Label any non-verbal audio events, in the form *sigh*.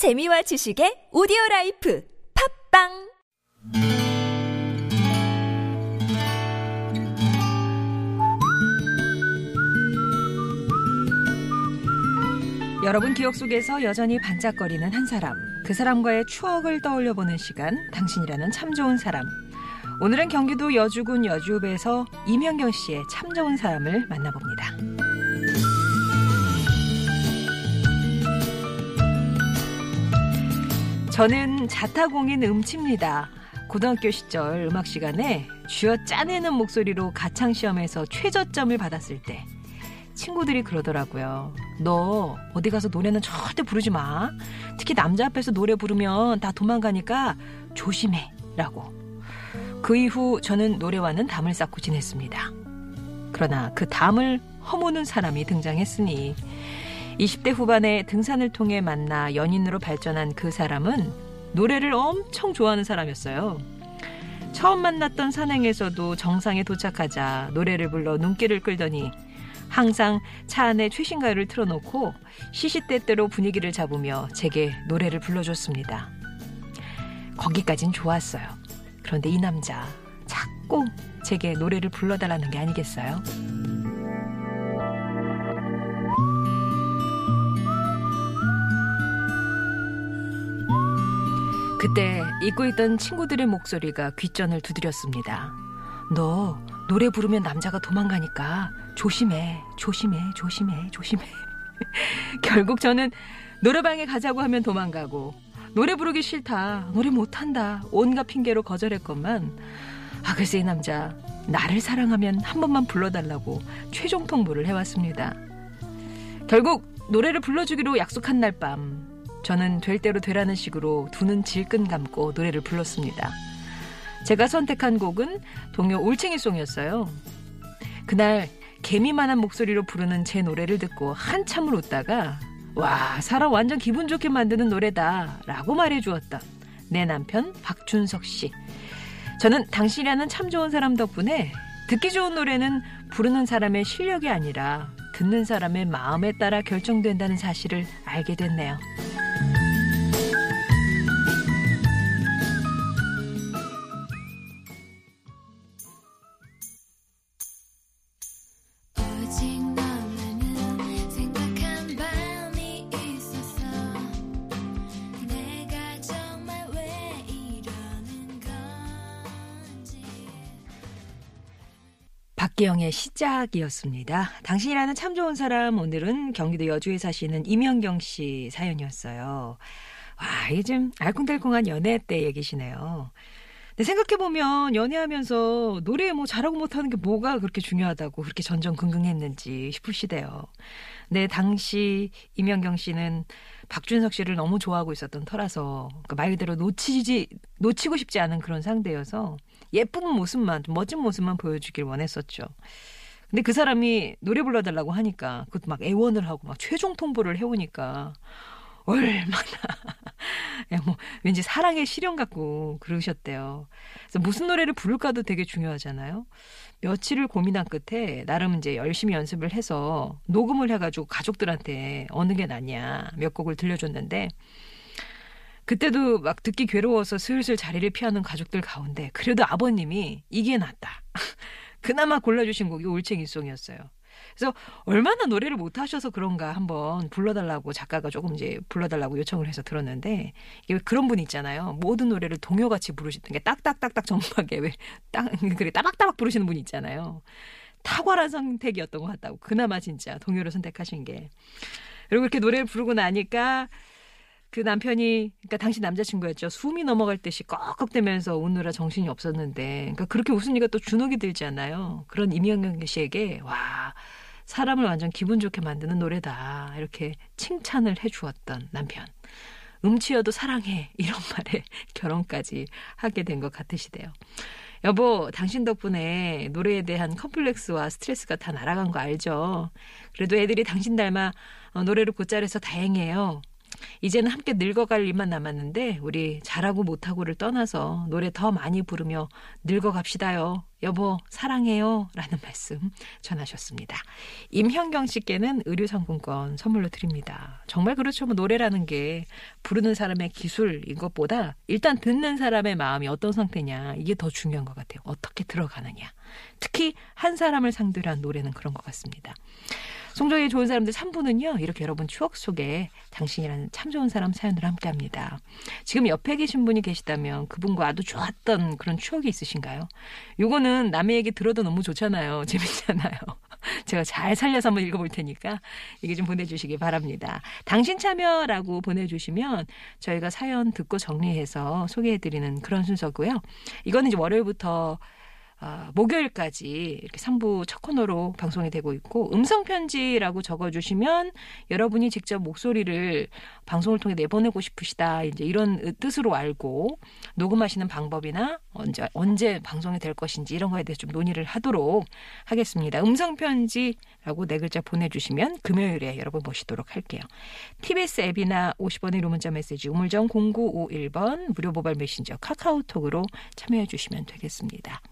재미와 지식의 오디오 라이프 팟빵 여러분 기억 속에서 여전히 반짝거리는 한 사람. 그 사람과의 추억을 떠올려 보는 시간. 당신이라는 참 좋은 사람. 오늘은 경기도 여주군 여주읍에서 이명경 씨의 참 좋은 사람을 만나봅니다. 저는 자타공인 음치입니다. 고등학교 시절 음악 시간에 쥐어 짜내는 목소리로 가창 시험에서 최저점을 받았을 때 친구들이 그러더라고요. 너 어디 가서 노래는 절대 부르지 마. 특히 남자 앞에서 노래 부르면 다 도망가니까 조심해. 라고. 그 이후 저는 노래와는 담을 쌓고 지냈습니다. 그러나 그 담을 허무는 사람이 등장했으니 20대 후반에 등산을 통해 만나 연인으로 발전한 그 사람은 노래를 엄청 좋아하는 사람이었어요. 처음 만났던 산행에서도 정상에 도착하자 노래를 불러 눈길을 끌더니 항상 차 안에 최신 가요를 틀어놓고 시시때때로 분위기를 잡으며 제게 노래를 불러줬습니다. 거기까진 좋았어요. 그런데 이 남자 자꾸 제게 노래를 불러달라는 게 아니겠어요? 그때 잊고 있던 친구들의 목소리가 귓전을 두드렸습니다. 너 노래 부르면 남자가 도망가니까 조심해, 조심해, 조심해, 조심해. *laughs* 결국 저는 노래방에 가자고 하면 도망가고 노래 부르기 싫다, 노래 못한다, 온갖 핑계로 거절했건만 아 글쎄 이 남자 나를 사랑하면 한 번만 불러달라고 최종 통보를 해왔습니다. 결국 노래를 불러주기로 약속한 날 밤 저는 될 대로 되라는 식으로 두 눈 질끈 감고 노래를 불렀습니다. 제가 선택한 곡은 동요 올챙이송이었어요. 그날 개미만한 목소리로 부르는 제 노래를 듣고 한참을 웃다가 와 사람 완전 기분 좋게 만드는 노래다 라고 말해주었던 내 남편 박준석 씨. 저는 당신이라는 참 좋은 사람 덕분에 듣기 좋은 노래는 부르는 사람의 실력이 아니라 듣는 사람의 마음에 따라 결정된다는 사실을 알게 됐네요. 박기영의 시작이었습니다. 당신이라는 참 좋은 사람 오늘은 경기도 여주에 사시는 이명경 씨 사연이었어요. 와, 이게 좀 알콩달콩한 연애 때 얘기시네요. 근데 생각해보면 연애하면서 노래 뭐 잘하고 못하는 게 뭐가 그렇게 중요하다고 그렇게 전전긍긍했는지 싶으시대요. 네, 당시 이명경 씨는 박준석 씨를 너무 좋아하고 있었던 터라서 그말 그대로 놓치지 놓치고 싶지 않은 그런 상대여서 예쁜 모습만 좀 멋진 모습만 보여주길 원했었죠. 근데 그 사람이 노래 불러달라고 하니까 그것도 막 애원을 하고 막 최종 통보를 해오니까 얼마나 *laughs* 야, 뭐 왠지 사랑의 시련 같고 그러셨대요. 그래서 무슨 노래를 부를까도 되게 중요하잖아요. 며칠을 고민한 끝에 나름 이제 열심히 연습을 해서 녹음을 해가지고 가족들한테 어느 게 낫냐 몇 곡을 들려줬는데 그때도 막 듣기 괴로워서 슬슬 자리를 피하는 가족들 가운데 그래도 아버님이 이게 낫다. *laughs* 그나마 골라주신 곡이 올챙이송이었어요. 그래서 얼마나 노래를 못하셔서 그런가 한번 불러달라고 작가가 조금 이제 불러달라고 요청을 해서 들었는데 이게 그런 분 있잖아요. 모든 노래를 동요같이 부르시는 게 딱딱딱딱 정막에 왜딱 그래 따박따박 부르시는 분 있잖아요. 탁월한 선택이었던 것 같다고 그나마 진짜 동요를 선택하신 게 그리고 이렇게 노래를 부르고 나니까 그 남편이 그러니까 당시 남자친구였죠. 숨이 넘어갈 듯이 꺽꺽대면서 우느라 정신이 없었는데 그러니까 그렇게 웃으니까 또 주눅이 들잖아요. 그런 이명경 씨에게 와 사람을 완전 기분 좋게 만드는 노래다 이렇게 칭찬을 해주었던 남편. 음치여도 사랑해 이런 *laughs* 말에 결혼까지 하게 된 것 같으시대요. 여보, 당신 덕분에 노래에 대한 컴플렉스와 스트레스가 다 날아간 거 알죠? 그래도 애들이 당신 닮아 어, 노래를 곧잘해서 다행이에요. 이제는 함께 늙어갈 일만 남았는데 우리 잘하고 못하고를 떠나서 노래 더 많이 부르며 늙어갑시다요. 여보 사랑해요 라는 말씀 전하셨습니다. 임현경 씨께는 의류상품권 선물로 드립니다. 정말 그렇죠. 뭐 노래라는 게 부르는 사람의 기술인 것보다 일단 듣는 사람의 마음이 어떤 상태냐 이게 더 중요한 것 같아요. 어떻게 들어가느냐. 특히 한 사람을 상대로 한 노래는 그런 것 같습니다. 송정의 좋은 사람들 3부는요. 이렇게 여러분 추억 속에 당신이라는 참 좋은 사람 사연을 함께합니다. 지금 옆에 계신 분이 계시다면 그분과 아주 좋았던 그런 추억이 있으신가요? 요거는 남의 얘기 들어도 너무 좋잖아요. *laughs* 재밌잖아요. 제가 잘 살려서 한번 읽어볼 테니까 이게 좀 보내주시기 바랍니다. 당신 참여라고 보내주시면 저희가 사연 듣고 정리해서 소개해드리는 그런 순서고요. 이거는 이제 월요일부터 아, 목요일까지 이렇게 3부 첫 코너로 방송이 되고 있고 음성 편지라고 적어 주시면 여러분이 직접 목소리를 방송을 통해 내보내고 싶으시다 이제 이런 뜻으로 알고 녹음하시는 방법이나 언제 언제 방송이 될 것인지 이런 거에 대해서 좀 논의를 하도록 하겠습니다. 음성 편지라고 네 글자 보내 주시면 금요일에 여러분 모시도록 할게요. TBS 앱이나 50원의 유료 문자 메시지 우물정 0951번 무료 모바일 메신저 카카오톡으로 참여해 주시면 되겠습니다.